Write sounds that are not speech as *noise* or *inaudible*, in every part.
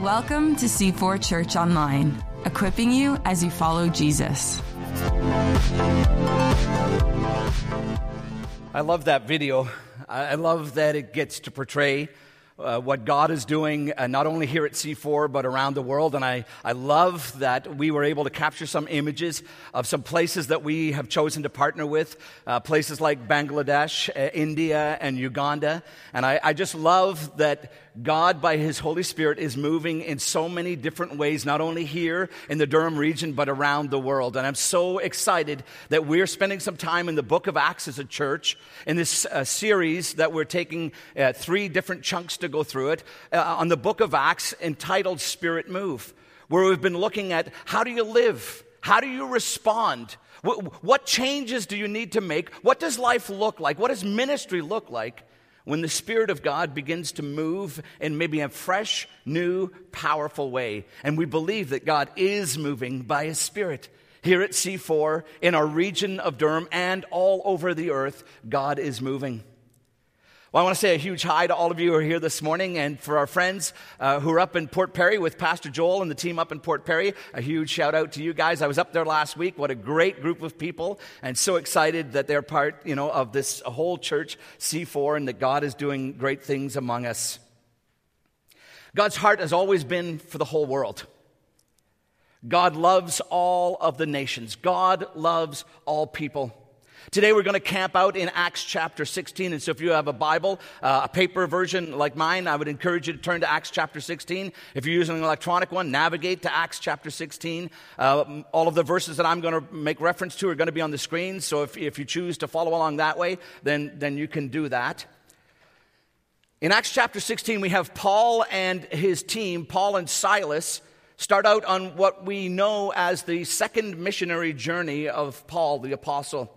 Welcome to C4 Church Online, equipping you as you follow Jesus. I love that video. I love that it gets to portray uh, what God is doing, uh, not only here at C4, but around the world. And I, I love that we were able to capture some images of some places that we have chosen to partner with, uh, places like Bangladesh, uh, India, and Uganda. And I, I just love that God, by His Holy Spirit, is moving in so many different ways, not only here in the Durham region, but around the world. And I'm so excited that we're spending some time in the book of Acts as a church in this uh, series that we're taking uh, three different chunks to go through it uh, on the book of Acts entitled Spirit Move, where we've been looking at how do you live? How do you respond? What, what changes do you need to make? What does life look like? What does ministry look like? when the Spirit of God begins to move in maybe a fresh, new, powerful way. And we believe that God is moving by His Spirit. Here at C4, in our region of Durham, and all over the earth, God is moving. Well, I want to say a huge hi to all of you who are here this morning, and for our friends uh, who are up in Port Perry with Pastor Joel and the team up in Port Perry, a huge shout out to you guys. I was up there last week. What a great group of people, and so excited that they're part, you know, of this whole church C4, and that God is doing great things among us. God's heart has always been for the whole world. God loves all of the nations. God loves all people. Today we're going to camp out in Acts chapter 16. And so if you have a Bible, uh, a paper version like mine, I would encourage you to turn to Acts chapter 16. If you're using an electronic one, navigate to Acts chapter 16. Uh, all of the verses that I'm going to make reference to are going to be on the screen. So if, if you choose to follow along that way, then, then you can do that. In Acts chapter 16, we have Paul and his team, Paul and Silas, start out on what we know as the second missionary journey of Paul the apostle.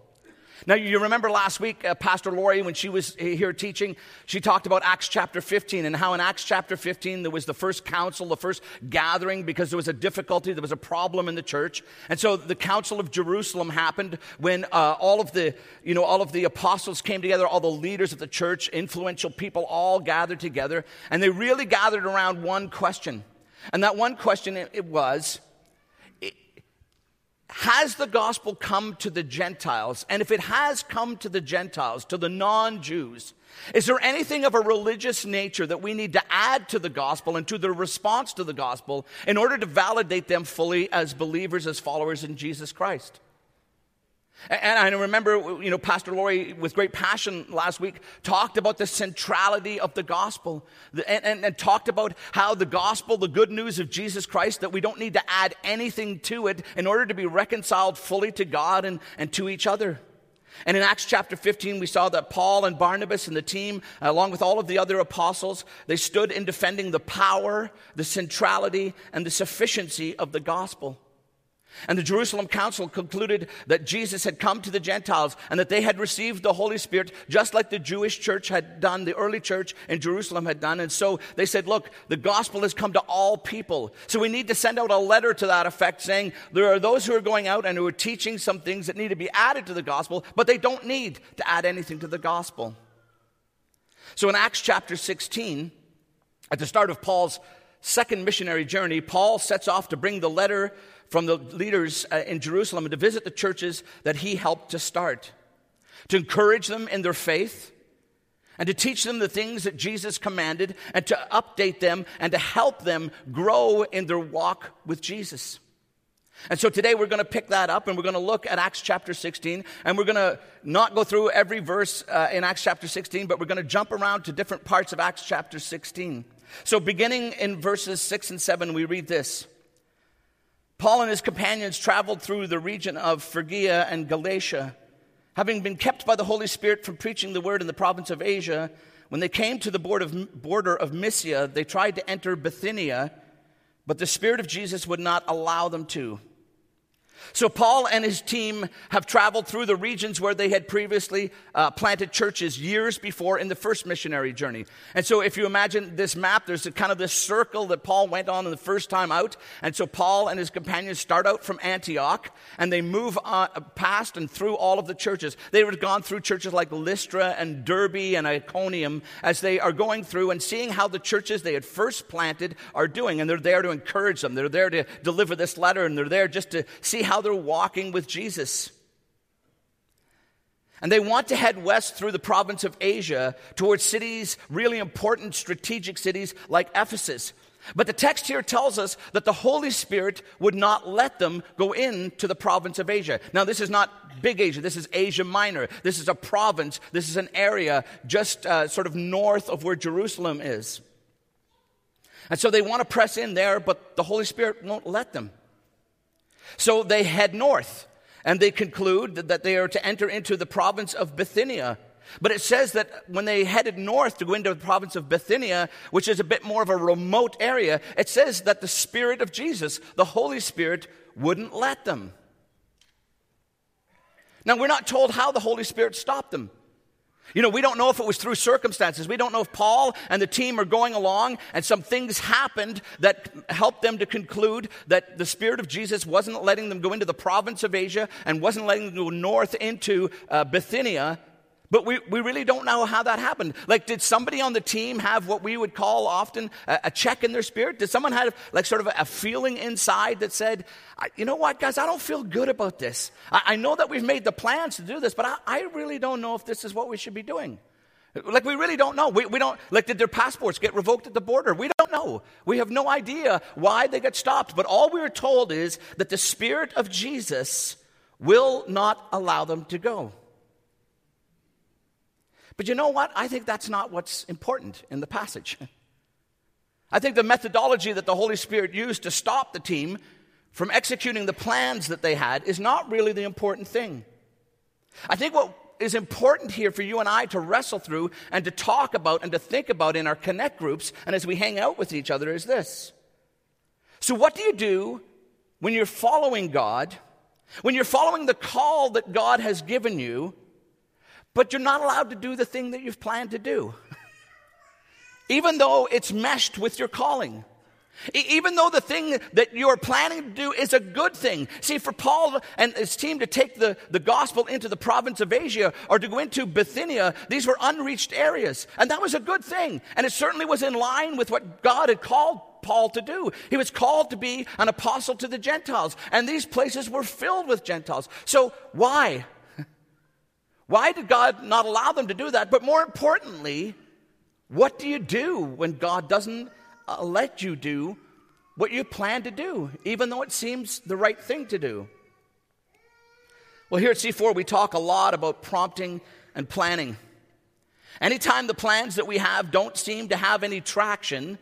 Now, you remember last week, uh, Pastor Lori, when she was here teaching, she talked about Acts chapter 15 and how in Acts chapter 15 there was the first council, the first gathering, because there was a difficulty, there was a problem in the church. And so the council of Jerusalem happened when uh, all of the, you know, all of the apostles came together, all the leaders of the church, influential people all gathered together, and they really gathered around one question. And that one question it, was, has the gospel come to the Gentiles? And if it has come to the Gentiles, to the non Jews, is there anything of a religious nature that we need to add to the gospel and to the response to the gospel in order to validate them fully as believers, as followers in Jesus Christ? And I remember, you know, Pastor Lori, with great passion last week, talked about the centrality of the gospel and, and, and, talked about how the gospel, the good news of Jesus Christ, that we don't need to add anything to it in order to be reconciled fully to God and, and to each other. And in Acts chapter 15, we saw that Paul and Barnabas and the team, along with all of the other apostles, they stood in defending the power, the centrality, and the sufficiency of the gospel. And the Jerusalem Council concluded that Jesus had come to the Gentiles and that they had received the Holy Spirit just like the Jewish church had done, the early church in Jerusalem had done. And so they said, look, the gospel has come to all people. So we need to send out a letter to that effect saying there are those who are going out and who are teaching some things that need to be added to the gospel, but they don't need to add anything to the gospel. So in Acts chapter 16, at the start of Paul's second missionary journey, Paul sets off to bring the letter from the leaders uh, in Jerusalem to visit the churches that he helped to start, to encourage them in their faith, and to teach them the things that Jesus commanded, and to update them and to help them grow in their walk with Jesus. And so today we're going to pick that up and we're going to look at Acts chapter 16 and we're going to not go through every verse uh, in Acts chapter 16, but we're going to jump around to different parts of Acts chapter 16. So beginning in verses 6 and 7, we read this. Paul and his companions traveled through the region of Phrygia and Galatia. Having been kept by the Holy Spirit from preaching the word in the province of Asia, when they came to the border of Mysia, they tried to enter Bithynia, but the Spirit of Jesus would not allow them to. So, Paul and his team have traveled through the regions where they had previously uh, planted churches years before in the first missionary journey. And so, if you imagine this map, there's a kind of this circle that Paul went on the first time out. And so, Paul and his companions start out from Antioch and they move on, past and through all of the churches. They have gone through churches like Lystra and Derbe and Iconium as they are going through and seeing how the churches they had first planted are doing. And they're there to encourage them, they're there to deliver this letter, and they're there just to see how they're walking with Jesus. And they want to head west through the province of Asia towards cities, really important strategic cities like Ephesus. But the text here tells us that the Holy Spirit would not let them go into the province of Asia. Now, this is not big Asia. This is Asia Minor. This is a province. This is an area just uh, sort of north of where Jerusalem is. And so they want to press in there, but the Holy Spirit won't let them. So they head north and they conclude that they are to enter into the province of Bithynia. But it says that when they headed north to go into the province of Bithynia, which is a bit more of a remote area, it says that the Spirit of Jesus, the Holy Spirit, wouldn't let them. Now, we're not told how the Holy Spirit stopped them. You know, we don't know if it was through circumstances. We don't know if Paul and the team are going along and some things happened that helped them to conclude that the Spirit of Jesus wasn't letting them go into the province of Asia and wasn't letting them go north into uh, Bithynia. But we, we really don't know how that happened. Like, did somebody on the team have what we would call often a, a check in their spirit? Did someone have, like, sort of a, a feeling inside that said, you know what, guys, I don't feel good about this. I, I know that we've made the plans to do this, but I, I, really don't know if this is what we should be doing. Like, we really don't know. We, we don't, like, did their passports get revoked at the border? We don't know. We have no idea why they got stopped. But all we are told is that the Spirit of Jesus will not allow them to go. But you know what? I think that's not what's important in the passage. I think the methodology that the Holy Spirit used to stop the team from executing the plans that they had is not really the important thing. I think what is important here for you and I to wrestle through and to talk about and to think about in our connect groups and as we hang out with each other is this. So, what do you do when you're following God, when you're following the call that God has given you, but you're not allowed to do the thing that you've planned to do. Even though it's meshed with your calling. Even though the thing that you're planning to do is a good thing. See, for Paul and his team to take the, the gospel into the province of Asia or to go into Bithynia, these were unreached areas. And that was a good thing. And it certainly was in line with what God had called Paul to do. He was called to be an apostle to the Gentiles. And these places were filled with Gentiles. So why? Why did God not allow them to do that? But more importantly, what do you do when God doesn't uh, let you do what you plan to do, even though it seems the right thing to do? Well, here at C4, we talk a lot about prompting and planning. Anytime the plans that we have don't seem to have any traction,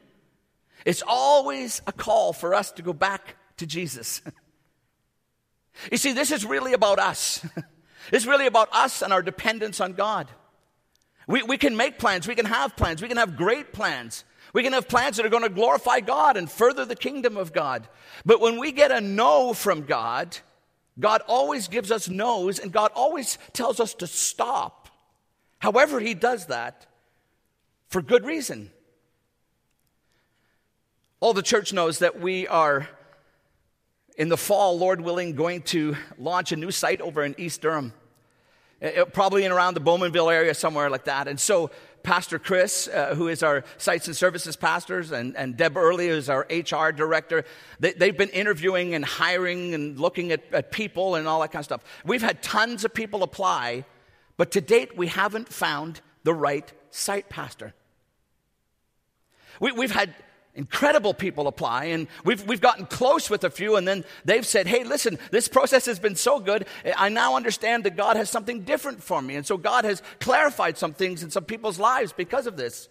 it's always a call for us to go back to Jesus. *laughs* you see, this is really about us. *laughs* It's really about us and our dependence on God. We, we can make plans, we can have plans, we can have great plans. We can have plans that are going to glorify God and further the kingdom of God. But when we get a no from God, God always gives us no's and God always tells us to stop. However, He does that for good reason. All the church knows that we are in the fall, Lord willing, going to launch a new site over in East Durham, uh, uh, probably in around the Bowmanville area, somewhere like that. And so, Pastor Chris, uh, who is our sites and services pastors, and, and Deb Early, who's our HR director, they, have been interviewing and hiring and looking at, at people and all that kind of stuff. We've had tons of people apply, but to date, we haven't found the right site pastor. We, we've had incredible people apply and we've, we've gotten close with a few and then they've said hey listen this process has been so good i now understand that god has something different for me and so god has clarified some things in some people's lives because of this.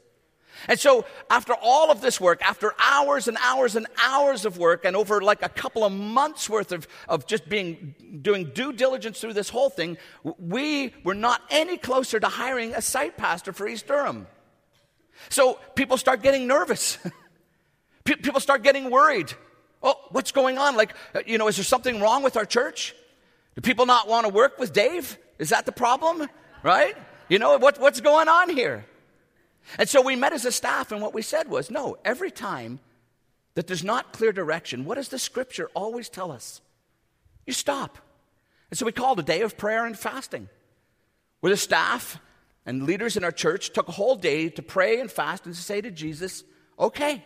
And so after all of this work after hours and hours and hours of work and over like a couple of months worth of, of just being doing due diligence through this whole thing we were not any closer to hiring a site pastor for east durham. So people start getting nervous *laughs* People start getting worried. Oh, what's going on? Like, uh, you know, is there something wrong with our church? Do people not want to work with Dave? Is that the problem? Right? You know, what, what's going on here? And so we met as a staff, and what we said was no, every time that there's not clear direction, what does the scripture always tell us? You stop. And so we called a day of prayer and fasting, where the staff and leaders in our church took a whole day to pray and fast and to say to Jesus, okay,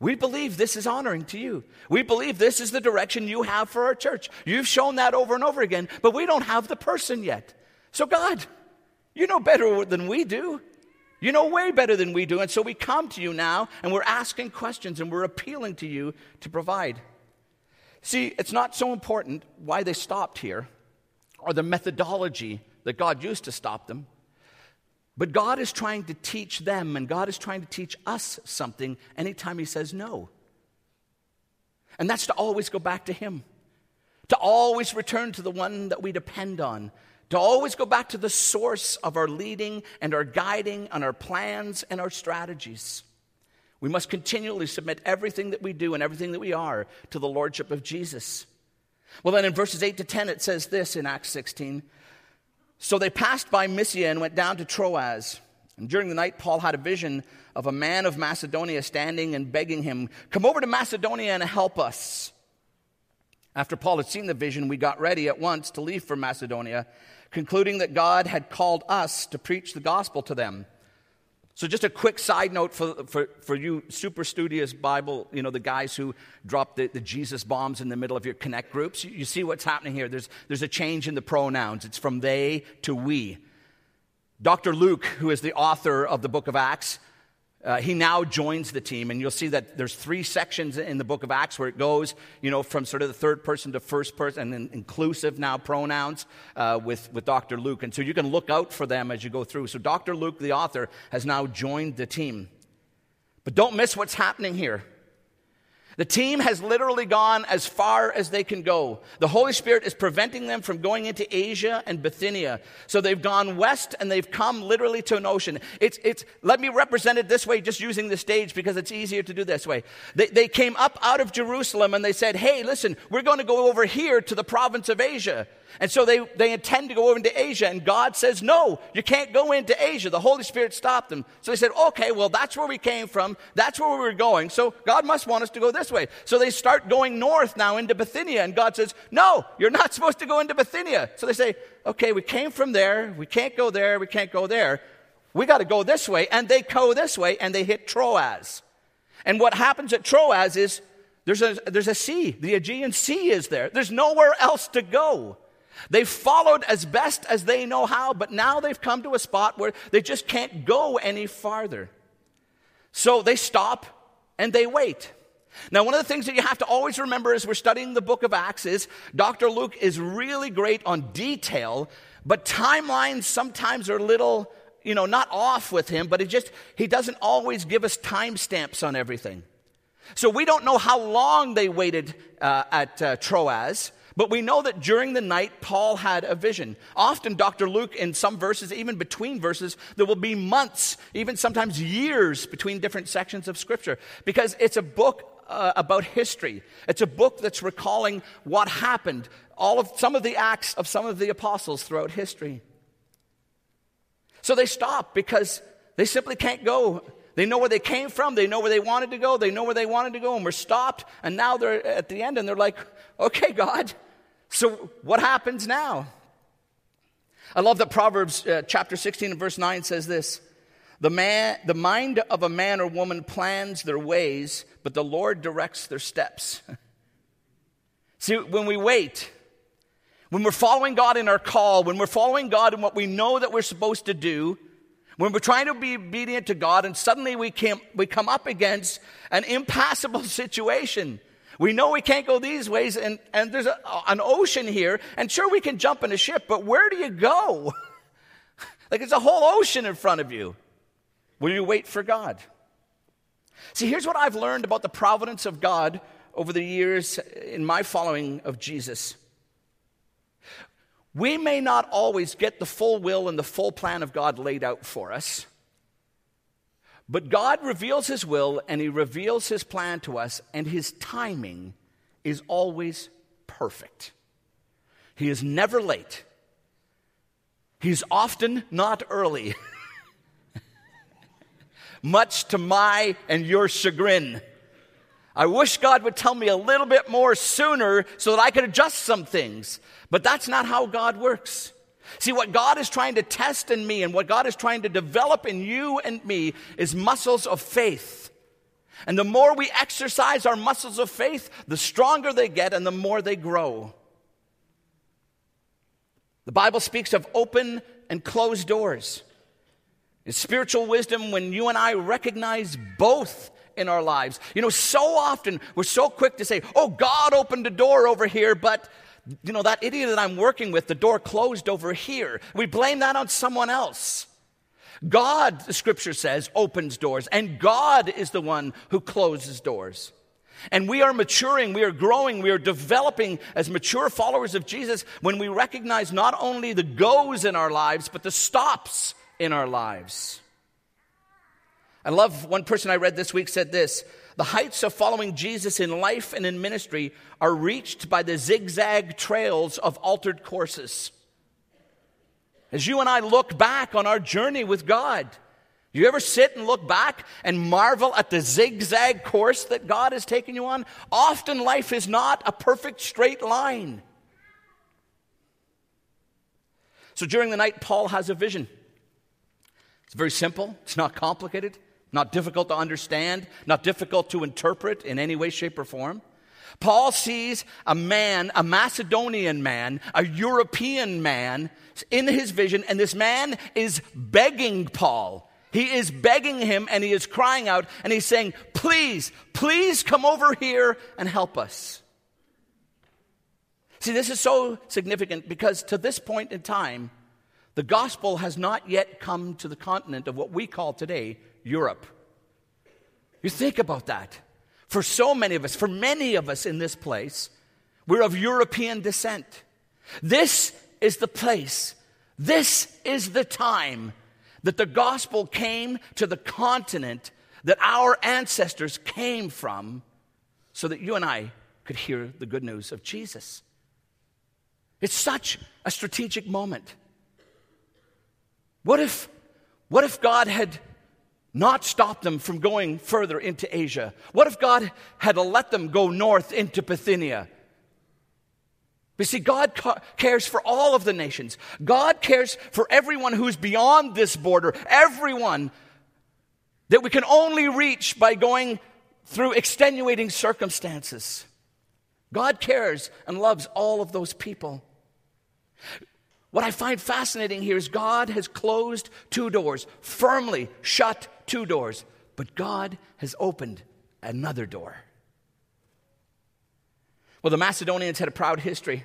we believe this is honoring to you. We believe this is the direction you have for our church. You've shown that over and over again, but we don't have the person yet. So, God, you know better than we do. You know way better than we do. And so we come to you now and we're asking questions and we're appealing to you to provide. See, it's not so important why they stopped here or the methodology that God used to stop them. But God is trying to teach them and God is trying to teach us something anytime He says no. And that's to always go back to Him, to always return to the one that we depend on, to always go back to the source of our leading and our guiding and our plans and our strategies. We must continually submit everything that we do and everything that we are to the Lordship of Jesus. Well, then in verses 8 to 10, it says this in Acts 16 So they passed by Mysia and went down to Troas. And during the night, Paul had a vision of a man of Macedonia standing and begging him, Come over to Macedonia and help us. After Paul had seen the vision, we got ready at once to leave for Macedonia concluding that God had called us to preach the gospel to them. So, just a quick side note for, for, for you super studious Bible, you know, the guys who drop the, the Jesus bombs in the middle of your connect groups. You, you see what's happening here. There's, there's a change in the pronouns, it's from they to we. Dr. Luke, who is the author of the book of Acts, uh, he now joins the team, and you'll see that there's three sections in the book of Acts where it goes, you know, from sort of the third person to first person, and then inclusive now pronouns uh, with, with Dr. Luke. And so you can look out for them as you go through. So Dr. Luke, the author, has now joined the team. But don't miss what's happening here. The team has literally gone as far as they can go. The Holy Spirit is preventing them from going into Asia and Bithynia. So they've gone west and they've come literally to an ocean. It's, it's, let me represent it this way, just using the stage because it's easier to do this way. They, they came up out of Jerusalem and they said, hey, listen, we're going to go over here to the province of Asia. And so they, they intend to go over into Asia, and God says, No, you can't go into Asia. The Holy Spirit stopped them. So they said, Okay, well, that's where we came from. That's where we were going. So God must want us to go this way. So they start going north now into Bithynia, and God says, No, you're not *laughs* supposed to go into Bithynia. So they say, Okay, we came from there. We can't go there. We can't go there. We got to go this way. And they go this way, and they hit Troas. And what happens at Troas is there's a, there's a sea. The Aegean Sea is there. There's nowhere else to go. They've followed as best as they know how, but now they've come to a spot where they just can't go any farther. So they stop and they wait. Now, one of the things that you have to always remember as we're studying the book of Acts is Dr. Luke is really great on detail, but timelines sometimes are a little, you know, not off with him, but it just, he doesn't always give us timestamps on everything. So we don't know how long they waited uh, at uh, Troas. But we know that during the night, Paul had a vision. Often, Dr. Luke, in some verses, even between verses, there will be months, even sometimes years between different sections of Scripture, because it's a book uh, about history. It's a book that's recalling what happened, all of some of the acts of some of the apostles throughout history. So they stop because they simply can't go. They know where they came from, they know where they wanted to go, they know where they wanted to go, and we're stopped, and now they're at the end and they're like, okay, God, so, what happens now? I love that Proverbs uh, chapter 16 and verse 9 says this the, man, the mind of a man or woman plans their ways, but the Lord directs their steps. *laughs* See, when we wait, when we're following God in our call, when we're following God in what we know that we're supposed to do, when we're trying to be obedient to God and suddenly we, can, we come up against an impassable *laughs* situation, we know we can't go these ways, and, and there's a, an ocean here, and sure, we can jump in a ship, but where do you go? *laughs* like it's a whole ocean in front of you. Will you wait for God? See, here's what I've learned about the providence of God over the years in my following of Jesus. We may not always get the full will and the full plan of God laid out for us, But God reveals His will and He reveals His plan to us, and His timing is always perfect. He is never late, He's often not early, *laughs* much to my and your chagrin. I wish God would tell me a little bit more sooner so that I could adjust some things. But that's not how God works. See, what God is trying to test in me and what God is trying to develop in you and me is muscles of faith. And the more we exercise our muscles of faith, the stronger they get and the more they grow. The Bible speaks of open and closed doors. It's spiritual wisdom when you and I recognize both in our lives. You know, so often we're so quick to say, oh, God opened a door over here, but you know, that idiot that I'm working with, the door closed over here. We blame that on someone else. God, the scripture says, opens doors, and God is the one who closes doors. And we are maturing, we are growing, we are developing as mature followers of Jesus when we recognize not only the goes in our lives, but the stops in our lives. I love one person I read this week said this The heights of following Jesus in life and in ministry are reached by the zigzag trails of altered courses. As you and I look back on our journey with God, do you ever sit and look back and marvel at the zigzag course that God has taken you on? Often life is not a perfect straight line. So during the night, Paul has a vision. It's very simple, it's not complicated. Not difficult to understand, not difficult to interpret in any way, shape, or form. Paul sees a man, a Macedonian man, a European man in his vision, and this man is begging Paul. He is begging him and he is crying out and he's saying, Please, please come over here and help us. See, this is so significant because to this point in time, the gospel has not yet come to the continent of what we call today Europe. You think about that. For so many of us, for many of us in this place, we're of European descent. This is the place, this is the time that the gospel came to the continent that our ancestors came from so that you and I could hear the good news of Jesus. It's such a strategic moment. What if, what if God had not stopped them from going further into Asia? What if God had let them go north into Bithynia? You see, God cares for all of the nations. God cares for everyone who's beyond this border, everyone that we can only reach by going through extenuating circumstances. God cares and loves all of those people. What I find fascinating here is God has closed two doors, firmly shut two doors, but God has opened another door. Well, the Macedonians had a proud history.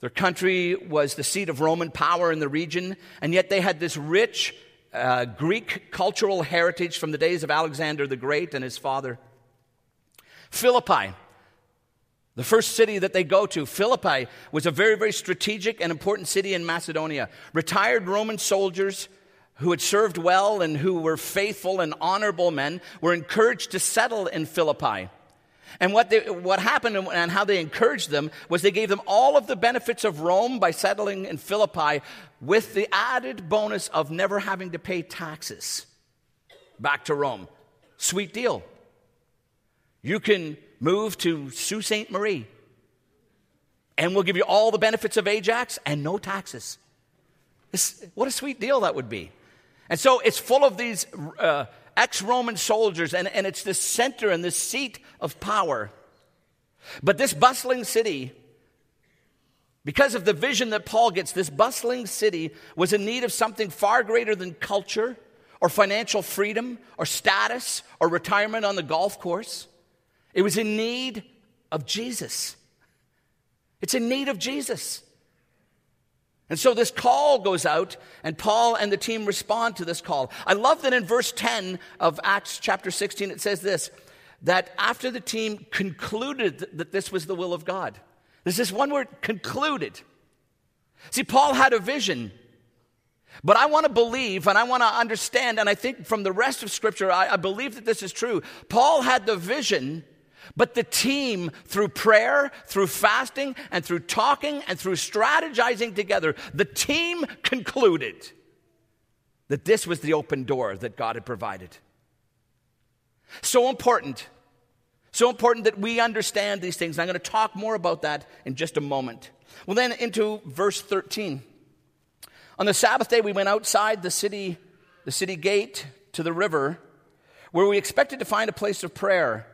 Their country was the seat of Roman power in the region, and yet they had this rich uh, Greek cultural heritage from the days of Alexander the Great and his father. Philippi the first city that they go to, Philippi, was a very, very strategic and important city in Macedonia. Retired Roman soldiers who had served well and who were faithful and honorable men were encouraged to settle in Philippi. And what, they, what happened and how they encouraged them was they gave them all of the benefits of Rome by settling in Philippi with the added bonus of never having to pay taxes back to Rome. Sweet deal. You can move to Sault Ste. Marie, and we'll give you all the benefits of Ajax and no taxes. This, what a sweet deal that would be. And so it's full of these uh, ex Roman soldiers, and, and it's the center and the seat of power. But this bustling city, because of the vision that Paul gets, this bustling city was in need of something far greater than culture or financial freedom or status or retirement on the golf course. It was in need of Jesus. It's in need of Jesus. And so this call goes out, and Paul and the team respond to this call. I love that in verse 10 of Acts chapter 16, it says this that after the team concluded that this was the will of God. There's this one word, concluded. See, Paul had a vision. But I want to believe and I want to understand, and I think from the rest of Scripture, I, I, believe that this is true. Paul had the vision, but the team, through prayer, through fasting, and through talking, and through strategizing together, the team concluded that this was the open door that God had provided. So important. So important that we understand these things. I'm going to talk more about that in just a moment. Well, then into verse 13. On the Sabbath day, we went outside the city, the city gate to the river, where we expected to find a place of prayer.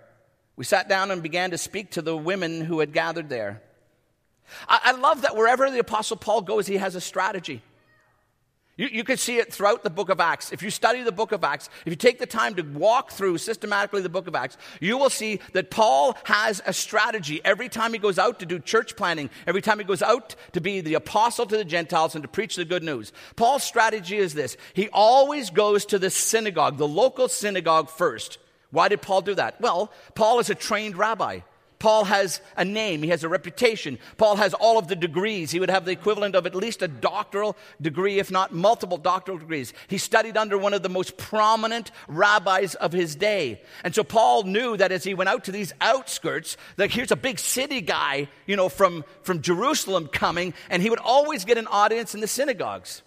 We sat down and began to speak to the women who had gathered there. I, I love that wherever the Apostle Paul goes, he has a strategy. You, you can see it throughout the book of Acts. If you study the book of Acts, if you take the time to walk through systematically the book of Acts, you will see that Paul has a strategy every time he goes out to do church planning, every time he goes out to be the apostle to the Gentiles and to preach the good news. Paul's strategy is this he always goes to the synagogue, the local synagogue first. Why did Paul do that? Well, Paul is a trained rabbi. Paul has a name, he has a reputation. Paul has all of the degrees. He would have the equivalent of at least a doctoral degree, if not multiple doctoral degrees. He studied under one of the most prominent rabbis of his day. And so Paul knew that as he went out to these outskirts, that here's a big city guy, you know, from, from Jerusalem coming, and he would always get an audience in the synagogues.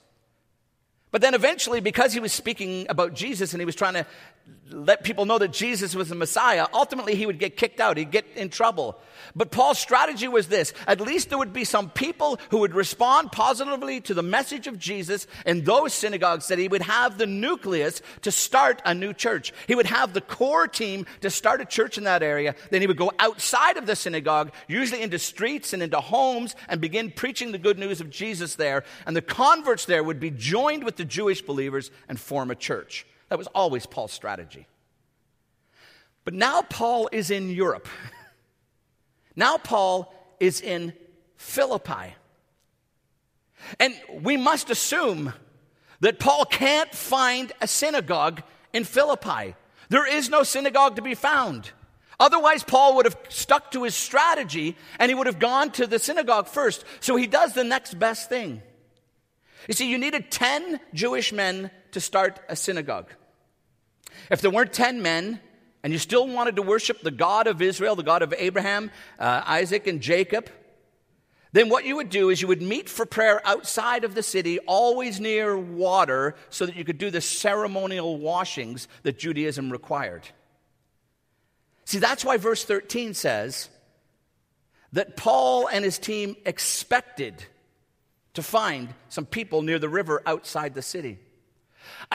But then eventually, because he was speaking about Jesus and he was trying to let people know that Jesus was the Messiah, ultimately he would get kicked out. He'd get in trouble. But Paul's strategy was this at least there would be some people who would respond positively to the message of Jesus in those synagogues, that he would have the nucleus to start a new church. He would have the core team to start a church in that area. Then he would go outside of the synagogue, usually into streets and into homes, and begin preaching the good news of Jesus there. And the converts there would be joined with the Jewish believers and form a church. That was always Paul's strategy. But now Paul is in Europe. *laughs* Now Paul is in Philippi. And we must assume that Paul can't find a synagogue in Philippi. There is no synagogue to be found. Otherwise, Paul would have stuck to his strategy and he would have gone to the synagogue first. So he does the next best thing. You see, you needed 10 Jewish men to start a synagogue. If there weren't 10 men, and you still wanted to worship the God of Israel, the God of Abraham, uh, Isaac, and Jacob, then what you would do is you would meet for prayer outside of the city, always near water, so that you could do the ceremonial washings that Judaism required. See, that's why verse 13 says that Paul and his team expected to find some people near the river outside the city.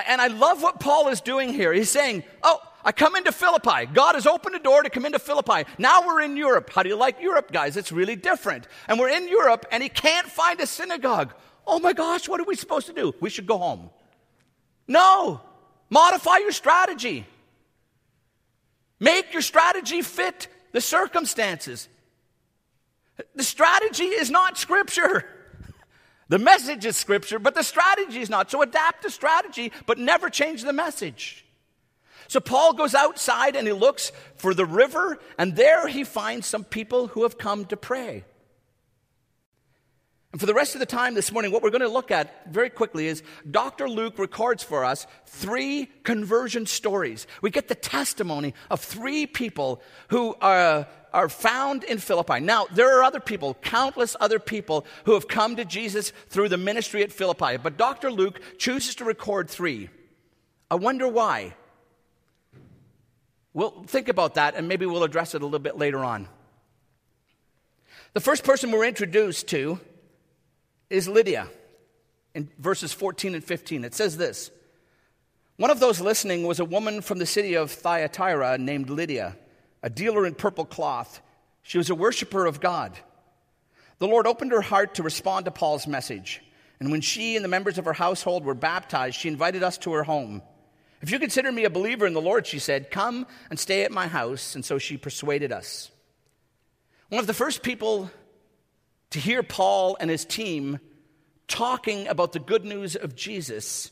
And I love what Paul is doing here. He's saying, Oh, I come into Philippi. God has opened a door to come into Philippi. Now we're in Europe. How do you like Europe, guys? It's really different. And we're in Europe, and he can't find a synagogue. Oh my gosh, what are we supposed to do? We should go home. No, modify your strategy. Make your strategy fit the circumstances. The strategy is not scripture. The message is scripture, but the strategy is not. So adapt the strategy, but never change the message. So Paul goes outside and he looks for the river, and there he finds some people who have come to pray. And for the rest of the time this morning, what we're going to look at very quickly is Dr. Luke records for us three conversion stories. We get the testimony of three people who are, are found in Philippi. Now, there are other people, countless other people, who have come to Jesus through the ministry at Philippi, but Dr. Luke chooses to record three. I wonder why. We'll think about that and maybe we'll address it a little bit later on. The first person we're introduced to is Lydia in verses 14 and 15. It says this One of those listening was a woman from the city of Thyatira named Lydia, a dealer in purple cloth. She was a worshiper of God. The Lord opened her heart to respond to Paul's message. And when she and the members of her household were baptized, she invited us to her home. If you consider me a believer in the Lord, she said, come and stay at my house. And so she persuaded us. One of the first people to hear Paul and his team talking about the good news of Jesus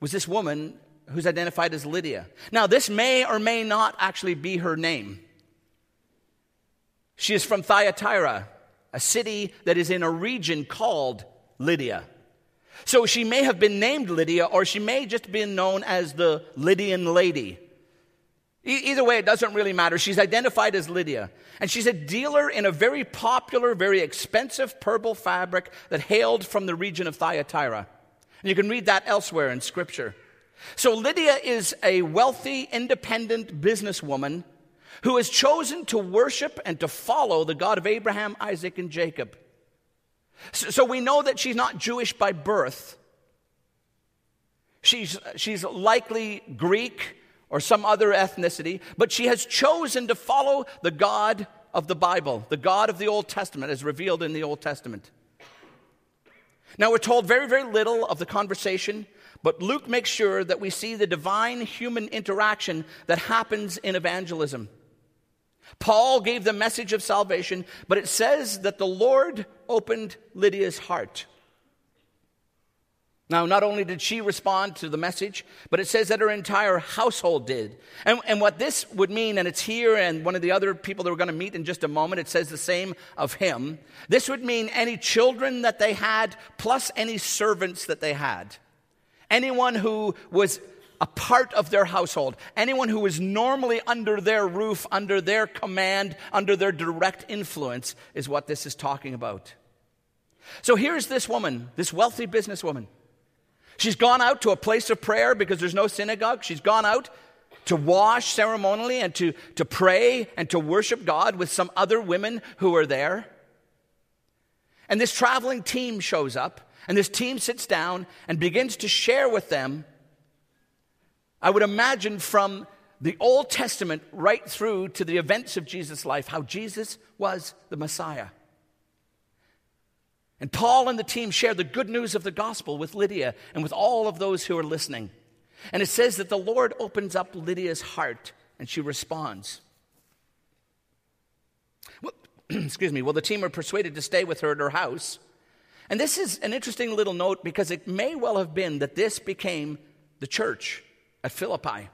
was this woman who's identified as Lydia. Now, this may or may not actually be her name. She is from Thyatira, a city that is in a region called Lydia. So she may have been named Lydia, or she may just been known as the Lydian lady. Either way, it doesn't really matter. She's identified as Lydia. And she's a dealer in a very popular, very expensive purple fabric that hailed from the region of Thyatira. And you can read that elsewhere in Scripture. So Lydia is a wealthy, independent businesswoman who has chosen to worship and to follow the God of Abraham, Isaac, and Jacob. So we know that she's not Jewish by birth. She's, she's likely Greek or some other ethnicity, but she has chosen to follow the God of the Bible, the God of the Old Testament, as revealed in the Old Testament. Now, we're told very, very little of the conversation, but Luke makes sure that we see the divine human interaction that happens in evangelism. Paul gave the message of salvation, but it says that the Lord opened Lydia's heart. Now, not only did she respond to the message, but it says that her entire household did. And, and what this would mean, and it's here, and one of the other people that we're going to meet in just a moment, it says the same of him. This would mean any children that they had, plus any servants that they had. Anyone who was a part of their household, anyone who was normally under their roof, under their command, under their direct influence, is what this is talking about. So here's this woman, this wealthy businesswoman. She's gone out to a place of prayer because there's no synagogue. She's gone out to wash ceremonially and to, to pray and to worship God with some other women who are there. And this traveling team shows up, and this team sits down and begins to share with them, I would imagine from the Old Testament right through to the events of Jesus' life, how Jesus was the Messiah. And Paul and the team share the good news of the gospel with Lydia and with all of those who are listening. And it says that the Lord opens up Lydia's heart and she responds. Well, *clears throat* excuse me. Well, the team are persuaded to stay with her at her house. And this is an interesting little note because it may well have been that this became the church at Philippi,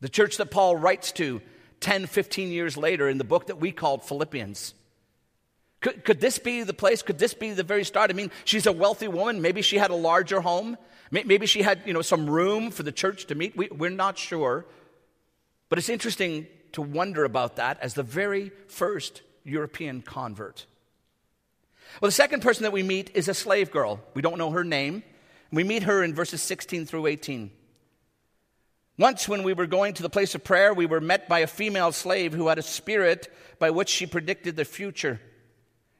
the church that Paul writes to 10, 15 years later in the book that we called Philippians. Could, could this be the place? Could this be the very start? I mean, she's a wealthy woman. Maybe she had a larger home. Maybe she had, you know, some room for the church to meet. We, we're not sure. But it's interesting to wonder about that as the very first European convert. Well, the second person that we meet is a slave girl. We don't know her name. We meet her in verses 16 through 18. Once, when we were going to the place of prayer, we were met by a female slave who had a spirit by which she predicted the future.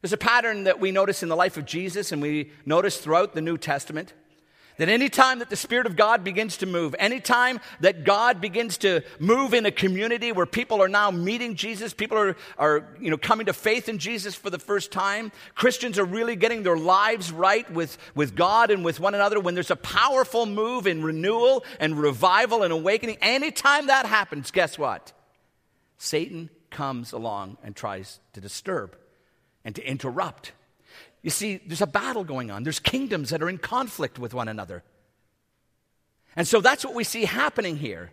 There's a pattern that we notice in the life of Jesus and we notice throughout the New Testament that anytime that the Spirit of God begins to move, anytime that God begins to move in a community where people are now meeting Jesus, people are, are you know, coming to faith in Jesus for the first time, Christians are really getting their lives right with, with God and with one another, when there's a powerful move in renewal and revival and awakening, anytime that happens, guess what? Satan comes along and tries to disturb and to interrupt. You see, there's a battle going on. There's kingdoms that are in conflict with one another. And so that's what we see happening here.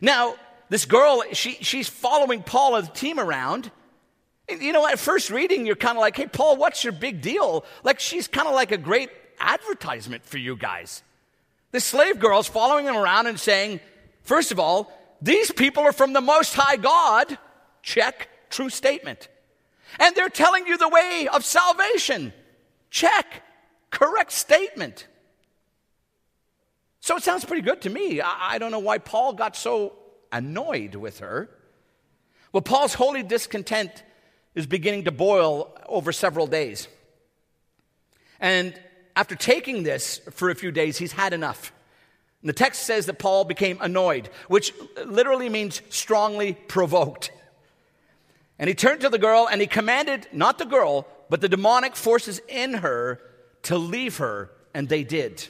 Now, this girl, she, she's following Paul and the team around. You know, at first reading, you're kind of like, hey, Paul, what's your big deal? Like, she's kind of like a great advertisement for you guys. This slave girl's following him around and saying, first of all, these people are from the Most High God. Check, true statement. And they're telling you the way of salvation. Check. Correct statement. So it sounds pretty good to me. I, I, don't know why Paul got so annoyed with her. Well, Paul's holy discontent is beginning to boil over several days. And after taking this for a few days, he's had enough. And the text says that Paul became annoyed, which literally means strongly provoked. And he turned to the girl and he commanded not the girl, but the demonic forces in her to leave her, and they did.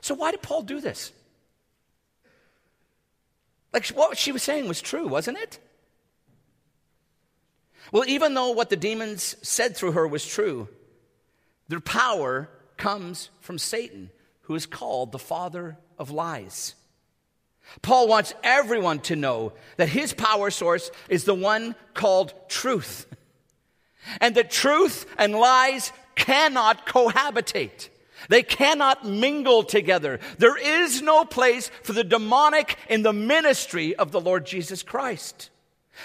So, why did Paul do this? Like, what she was saying was true, wasn't it? Well, even though what the demons said through her was true, their power comes from Satan, who is called the father of lies. Paul wants everyone to know that his power source is the one called truth, and that truth and lies cannot cohabitate. They cannot mingle together. There is no place for the demonic in the ministry of the Lord Jesus Christ.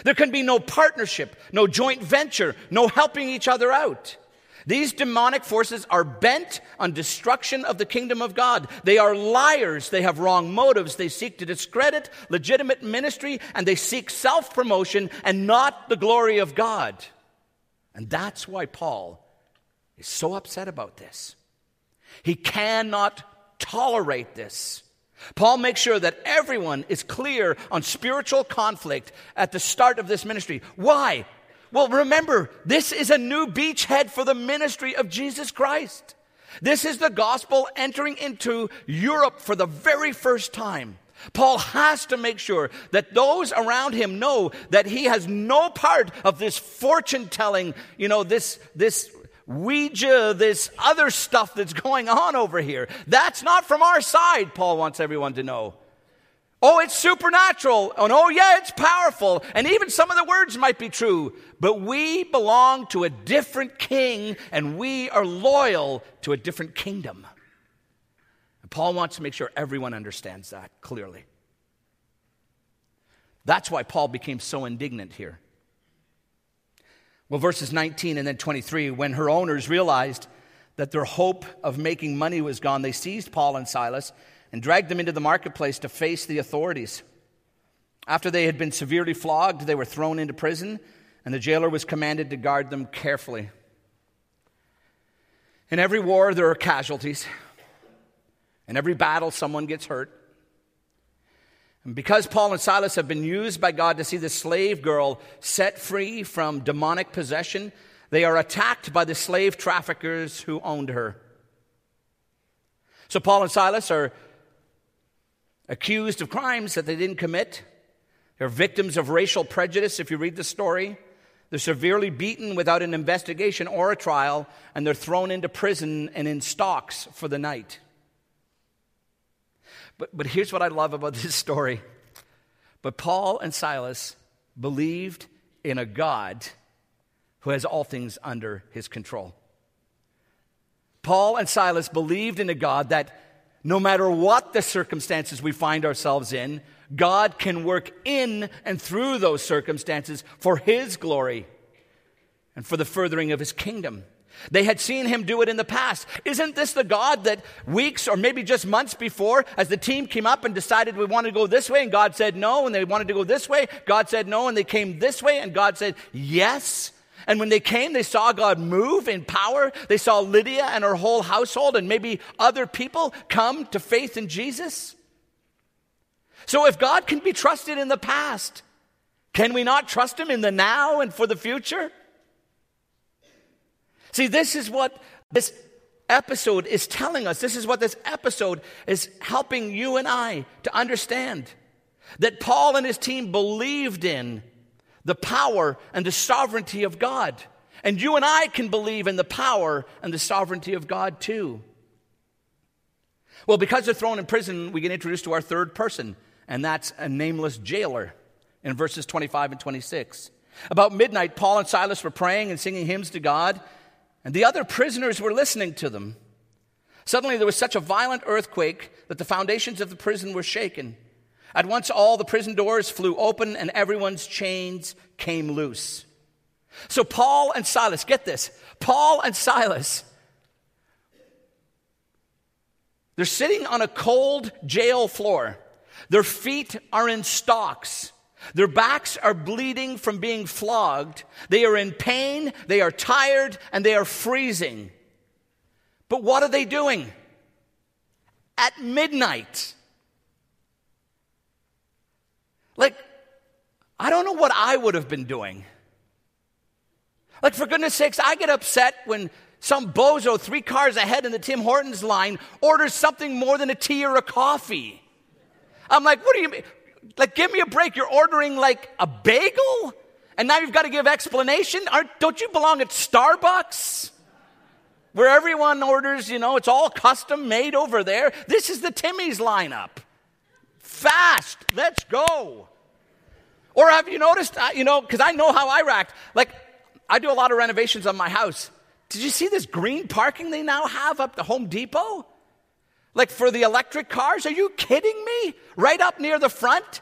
There can be no partnership, no joint venture, no helping each other out. These demonic forces are bent on destruction of the kingdom of God. They are liars. They have wrong motives. They seek to discredit legitimate ministry and they seek self promotion and not the glory of God. And that's why Paul is so upset about this. He cannot tolerate this. Paul makes sure that everyone is clear on spiritual conflict at the start of this ministry. Why? Well, remember, this is a new beachhead for the ministry of Jesus Christ. This is the gospel entering into Europe for the very first time. Paul has to make sure that those around him know that he has no part of this fortune telling, you know, this, this Ouija, this other stuff that's going on over here. That's not from our side, Paul wants everyone to know. Oh, it's supernatural. And oh, yeah, it's powerful. And even some of the words might be true. But we belong to a different king and we are loyal to a different kingdom. And Paul wants to make sure everyone understands that clearly. That's why Paul became so indignant here. Well, verses 19 and then 23, when her owners realized that their hope of making money was gone, they seized Paul and Silas and dragged them into the marketplace to face the authorities. After they had been severely flogged, they were thrown into prison, and the jailer was commanded to guard them carefully. In every war, there are casualties. In every battle, someone gets hurt. And because Paul and Silas have been used by God to see the slave girl set free from demonic possession, they are attacked by the slave traffickers who owned her. So Paul and Silas are accused of crimes that they didn't commit. They're victims of racial prejudice, if you read the story. They're severely beaten without an investigation or a trial, and they're thrown into prison and in stocks for the night. But, but here's what I love about *laughs* this story. But Paul and Silas believed in a God who has all things under his control. Paul and Silas believed in a God that no matter what the circumstances we find ourselves in, God can work in and through those circumstances for his glory and for the furthering of his kingdom. They had seen him do it in the past. Isn't this the God that weeks or maybe just months before, as the team came up and decided we want to go this way, and God said no, and they wanted to go this way, God said no, and they came this way, and God said yes? And when they came, they saw God move in power. They saw Lydia and her whole household, and maybe other people come to faith in Jesus. So if God can be trusted in the past, can we not trust him in the now and for the future? See, this is what this episode is telling us. This is what this episode is helping you and I to understand that Paul and his team believed in the power and the sovereignty of God. And you and I can believe in the power and the sovereignty of God too. Well, because they're thrown in prison, we get introduced to our third person, and that's a nameless jailer in verses 25 and 26. About midnight, Paul and Silas were praying and singing hymns to God, and the other prisoners were listening to them. Suddenly, there was such a violent earthquake that the foundations of the prison were shaken. At once, all the prison doors flew open and everyone's chains came loose. So, Paul and Silas, get this Paul and Silas, they're sitting on a cold jail floor. Their feet are in stocks. Their backs are bleeding from being flogged. They are in pain, they are tired, and they are freezing. But what are they doing? At midnight. Like, I don't know what I would have been doing. Like, for goodness sakes, I get upset when Some bozo three cars ahead in the Tim Hortons line orders something more than a tea or a coffee. I'm like, what do you mean? Like, give me a break. You're ordering like a bagel? And now you've got to give explanation? Aren't, don't you belong at Starbucks? Where everyone orders, you know, it's all custom made over there. This is the Timmy's lineup. Fast, let's go. Or have you noticed, uh, you know, because I know how I react. Like, I do a lot of renovations on my house. Did you see this green parking they now have up the Home Depot? Like for the electric cars? Are you kidding me? Right up near the front?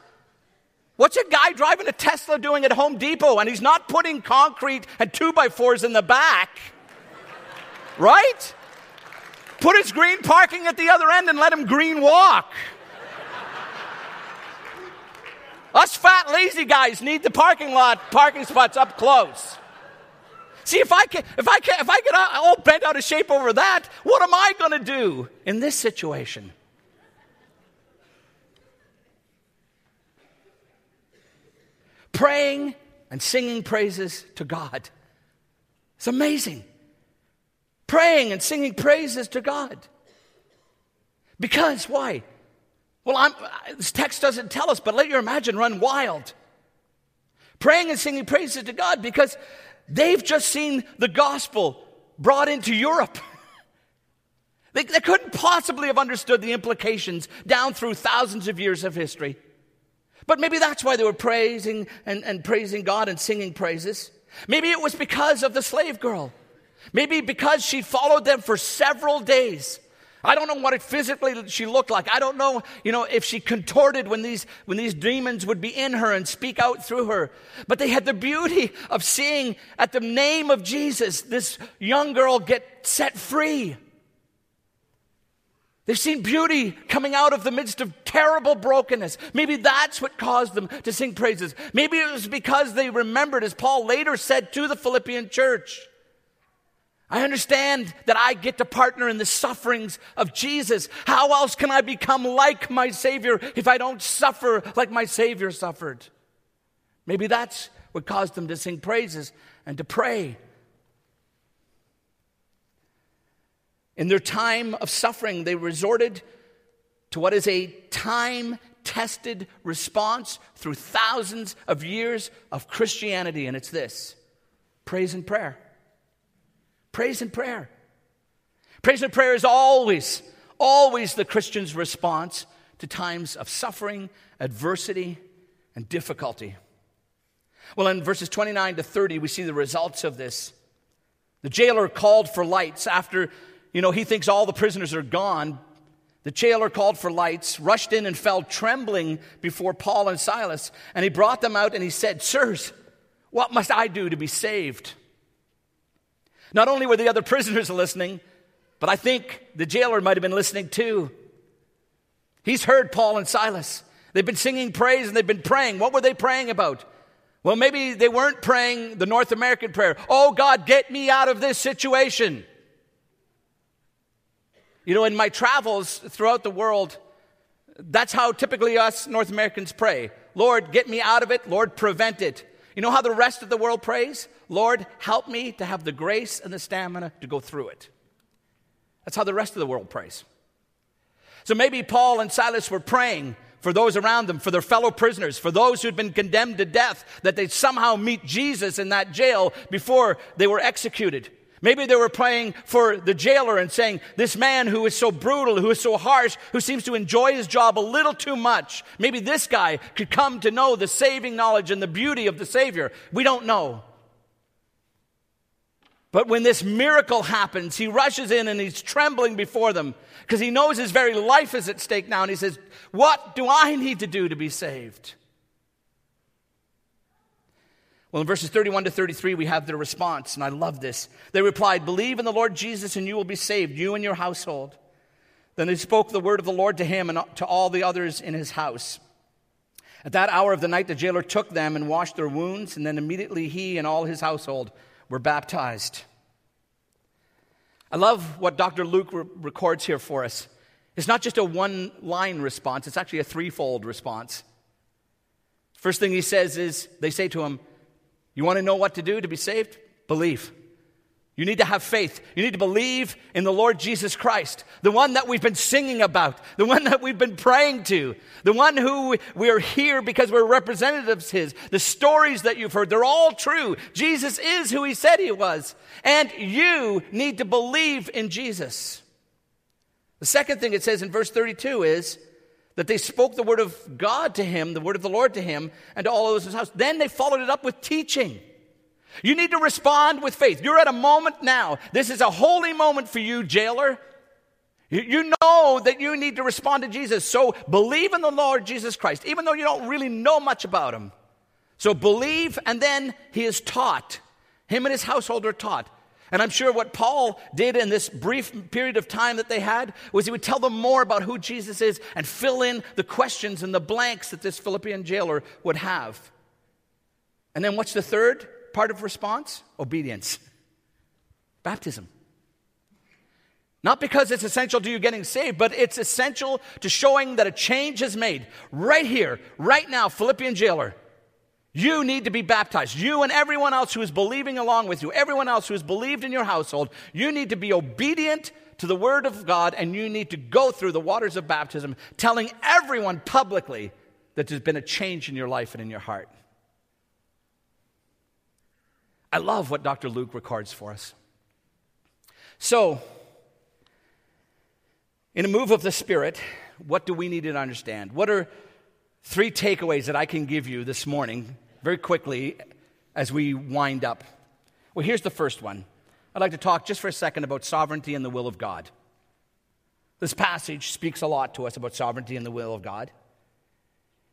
What's a guy driving a Tesla doing at Home Depot? And he's not putting concrete and two by fours in the back. Right? Put his green parking at the other end and let him green walk. Us fat, lazy guys need the parking lot, parking spots up close. See, if I can, if I can, if I get all bent out of shape over that, what am I going to do in this situation? Praying and singing praises to God. It's amazing. Praying and singing praises to God. Because why? Well, I'm, this text doesn't tell us, but let your imagination run wild. Praying and singing praises to God because They've just seen the gospel brought into Europe. *laughs* they, they couldn't possibly have understood the implications down through thousands of years of history. But maybe that's why they were praising and, and praising God and singing praises. Maybe it was because of the slave girl. Maybe because she followed them for several days. I don't know what it physically she looked like. I don't know, you know, if she contorted when these when these demons would be in her and speak out through her. But they had the beauty of seeing at the name of Jesus this young girl get set free. They've seen beauty coming out of the midst of terrible brokenness. Maybe that's what caused them to sing praises. Maybe it was because they remembered, as Paul later said to the Philippian church, I understand that I get to partner in the sufferings of Jesus. How else can I become like my Savior if I don't suffer like my Savior suffered? Maybe that's what caused them to sing praises and to pray. In their time of suffering, they resorted to what is a time tested response through thousands of years of Christianity, and it's this praise and prayer. Praise and prayer. Praise and prayer is always, always the Christian's response to times of suffering, adversity, and difficulty. Well, in verses 29 to 30, we see the results of this. The jailer called for lights after, you know, he thinks all the prisoners are gone. The jailer called for lights, rushed in, and fell trembling before Paul and Silas. And he brought them out and he said, Sirs, what must I do to be saved? Not only were the other prisoners listening, but I think the jailer might have been listening too. He's heard Paul and Silas. They've been singing praise and they've been praying. What were they praying about? Well, maybe they weren't praying the North American prayer. Oh God, get me out of this situation. You know, in my travels throughout the world, that's how typically us North Americans pray. Lord, get me out of it. Lord, prevent it. You know how the rest of the world prays? Lord, help me to have the grace and the stamina to go through it. That's how the rest of the world prays. So maybe Paul and Silas were praying for those around them, for their fellow prisoners, for those who'd been condemned to death, that they'd somehow meet Jesus in that jail before they were executed. Maybe they were praying for the jailer and saying, This man who is so brutal, who is so harsh, who seems to enjoy his job a little too much, maybe this guy could come to know the saving knowledge and the beauty of the Savior. We don't know. But when this miracle happens, he rushes in and he's trembling before them because he knows his very life is at stake now. And he says, What do I need to do to be saved? Well, in verses 31 to 33, we have their response, and I love this. They replied, Believe in the Lord Jesus, and you will be saved, you and your household. Then they spoke the word of the Lord to him and to all the others in his house. At that hour of the night, the jailer took them and washed their wounds, and then immediately he and all his household were baptized. I love what Dr. Luke re- records here for us. It's not just a one line response, it's actually a threefold response. First thing he says is they say to him, You want to know what to do to be saved? Believe. You need to have faith. You need to believe in the Lord Jesus Christ, the one that we've been singing about, the one that we've been praying to, the one who we are here because we're representatives of His. The stories that you've heard, they're all true. Jesus is who He said He was. And you need to believe in Jesus. The second thing it says in verse 32 is that they spoke the word of God to Him, the word of the Lord to Him, and to all those in His house. Then they followed it up with teaching. You need to respond with faith. You're at a moment now. This is a holy moment for you, jailer. You know that you need to respond to Jesus. So believe in the Lord Jesus Christ, even though you don't really know much about him. So believe, and then he is taught. Him and his household are taught. And I'm sure what Paul did in this brief period of time that they had was he would tell them more about who Jesus is and fill in the questions and the blanks that this Philippian jailer would have. And then what's the third? part of response? Obedience. Baptism. Not because it's essential to you getting saved, but it's essential to showing that a change is made. Right here, right now, Philippian jailer, you need to be baptized. You and everyone else who is believing along with you, everyone else who has believed in your household, you need to be obedient to the word of God and you need to go through the waters of baptism, telling everyone publicly that there's been a change in your life and in your heart. I love what Dr. Luke records for us. So, in a move of the Spirit, what do we need to understand? What are three takeaways that I can give you this morning, very quickly, as we wind up? Well, here's the first one. I'd like to talk just for a second about sovereignty and the will of God. This passage speaks a lot to us about sovereignty and the will of God.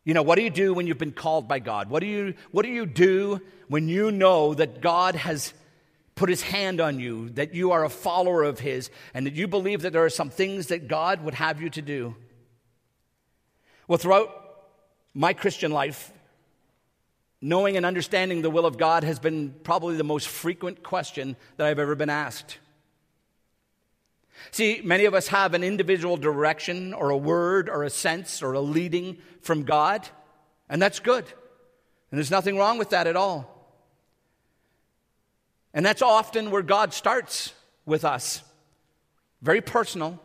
You know, what do you do when you've been called by God? What do you, what do, you do when you know that God has put his hand on you, that you are a follower of his, and that you believe that there are some things that God would have you to do? Well, throughout my Christian life, knowing and understanding the will of God has been probably the most frequent question that I've ever been asked. See, many of us have an individual direction or a word or a sense or a leading from God, and that's good. And there's nothing wrong with that at all. And that's often where God starts with us very personal,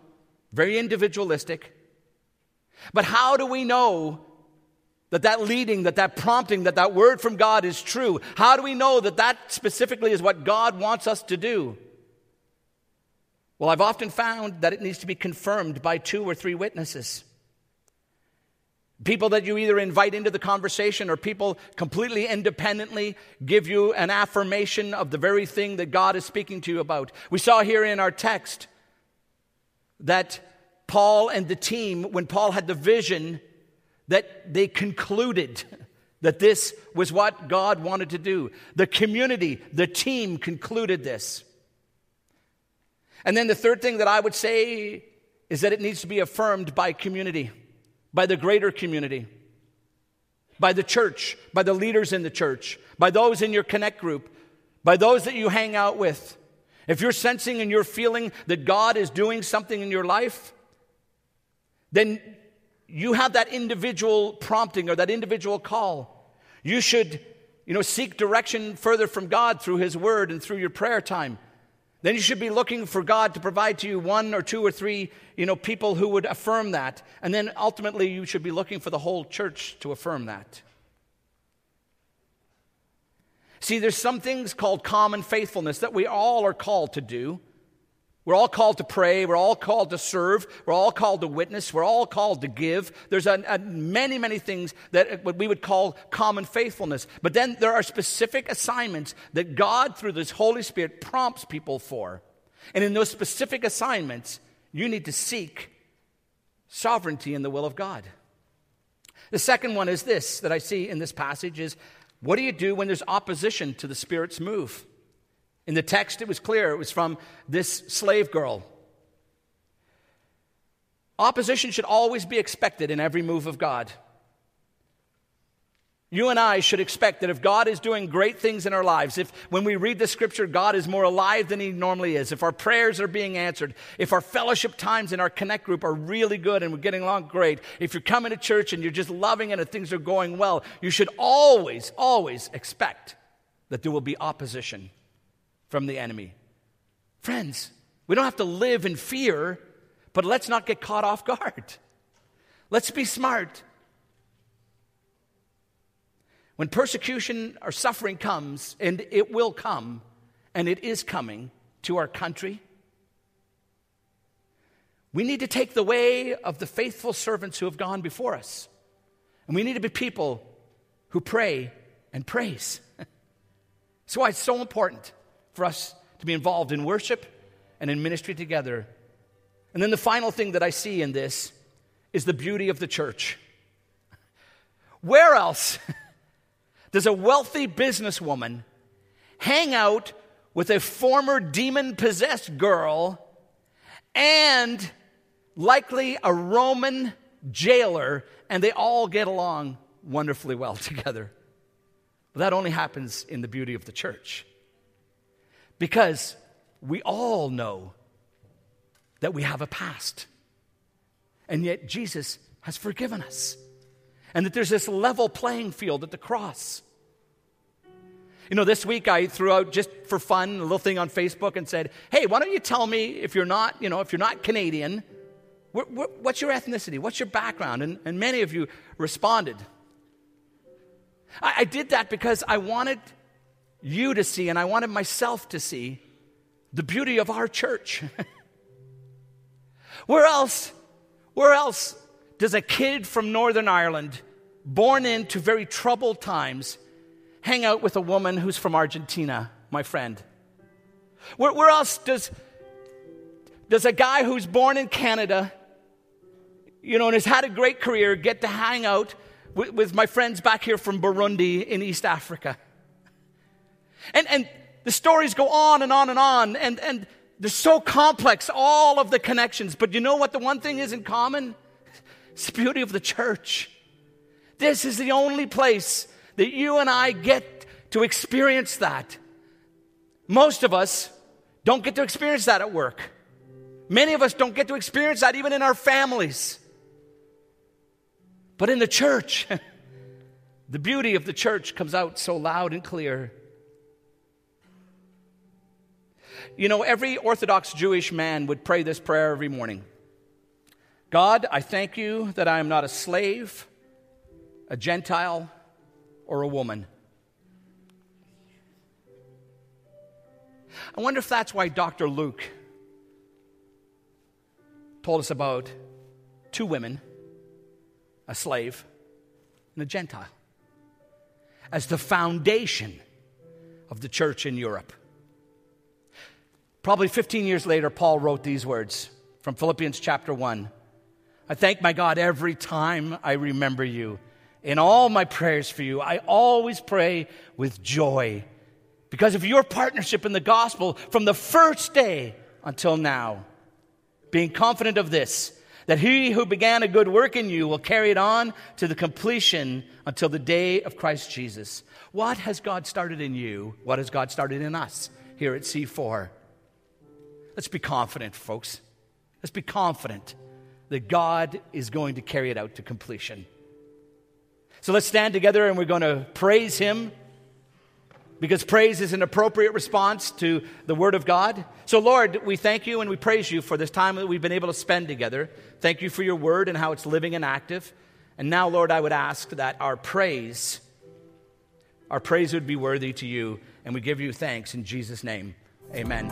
very individualistic. But how do we know that that leading, that that prompting, that that word from God is true? How do we know that that specifically is what God wants us to do? Well, I've often found that it needs to be confirmed by two or three witnesses. People that you either invite into the conversation or people completely independently give you an affirmation of the very thing that God is speaking to you about. We saw here in our text that Paul and the team, when Paul had the vision, that they concluded that this was what God wanted to do. The community, the team concluded this. And then the third thing that I would say is that it needs to be affirmed by community, by the greater community, by the church, by the leaders in the church, by those in your connect group, by those that you hang out with. If you're sensing and you're feeling that God is doing something in your life, then you have that individual prompting or that individual call. You should, you know, seek direction further from God through His Word and through your prayer time then you should be looking for God to provide to you one or two or three, you know, people who would affirm that. And then ultimately you should be looking for the whole church to affirm that. See, there's some things called common faithfulness that we all are called to do. We're all called to pray. We're all called to serve. We're all called to witness. We're all called to give. There's a, a many, many things that what we would call common faithfulness. But then there are specific assignments that God, through this Holy Spirit, prompts people for. And in those specific assignments, you need to seek sovereignty in the will of God. The second one is this that I see in this passage is what do you do when there's opposition to the Spirit's move? In the text, it was clear it was from this slave girl. Opposition should always be expected in every move of God. You and I should expect that if God is doing great things in our lives, if when we read the scripture, God is more alive than he normally is, if our prayers are being answered, if our fellowship times in our connect group are really good and we're getting along great, if you're coming to church and you're just loving it and things are going well, you should always, always expect that there will be opposition from the enemy. Friends, we don't have to live in fear, but let's not get caught off guard. Let's be smart. When persecution or suffering comes, and it will come, and it is coming to our country, we need to take the way of the faithful servants who have gone before us. And we need to be people who pray and praise. *laughs* That's why it's so important for us to be involved in worship and in ministry together. And then the final thing that I see in this is the beauty of the church. Where else *laughs* does a wealthy businesswoman hang out with a former demon possessed girl and likely a Roman jailer, and they all get along wonderfully well *laughs* together? But that only happens in the beauty of the church. Because we all know that we have a past. And yet Jesus has forgiven us. And that there's this level playing field at the cross. You know, this week I threw out just for fun a little thing on Facebook and said, "Hey, why don't you tell me if you're not, you know, if you're not Canadian, what's your ethnicity? What's your background?" And, and many of you responded. I, I did that because I wanted you to see and I wanted myself to see the beauty of our church. *laughs* where else, where else does a kid from Northern Ireland, born into very troubled times, hang out with a woman who's from Argentina, my friend? Where, where else does, does a guy who's born in Canada, you know, and has had a great career get to hang out with, with my friends back here from Burundi in East Africa. And, and the stories go on and on and on, and, and they're so complex, all of the connections. But you know what the one thing is in common? *laughs* It's the beauty of the church. This is the only place that you and I get to experience that. Most of us don't get to experience that at work. Many of us don't get to experience that even in our families. But in the church, *laughs* the beauty of the church comes out so loud and clear. You know, every Orthodox Jewish man would pray this prayer every morning God, I thank you that I am not a slave, a Gentile, or a woman. I wonder if that's why Dr. Luke told us about two women a slave, and a Gentile as the foundation of the church in Europe. Probably 15 years later, Paul wrote these words from Philippians chapter 1. I thank my God every time I remember you. In all my prayers for you, I always pray with joy because of your partnership in the gospel from the first day until now. Being confident of this, that he who began a good work in you will carry it on to the completion until the day of Christ Jesus. What has God started in you? What has God started in us here at C4? Let's be confident, folks. Let's be confident that God is going to carry it out to completion. So let's stand together and we're going to praise Him because praise is an appropriate response to the Word of God. So, Lord, we thank you and we praise you for this time that we've been able to spend together. Thank you for your Word and how it's living and active. And now, Lord, I would ask that our praise, our praise would be worthy to you, and we give you thanks in Jesus' name. Amen.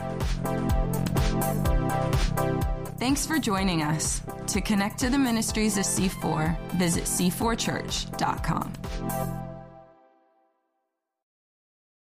Thanks for joining us. To connect to the ministries of C4, visit c4church.com.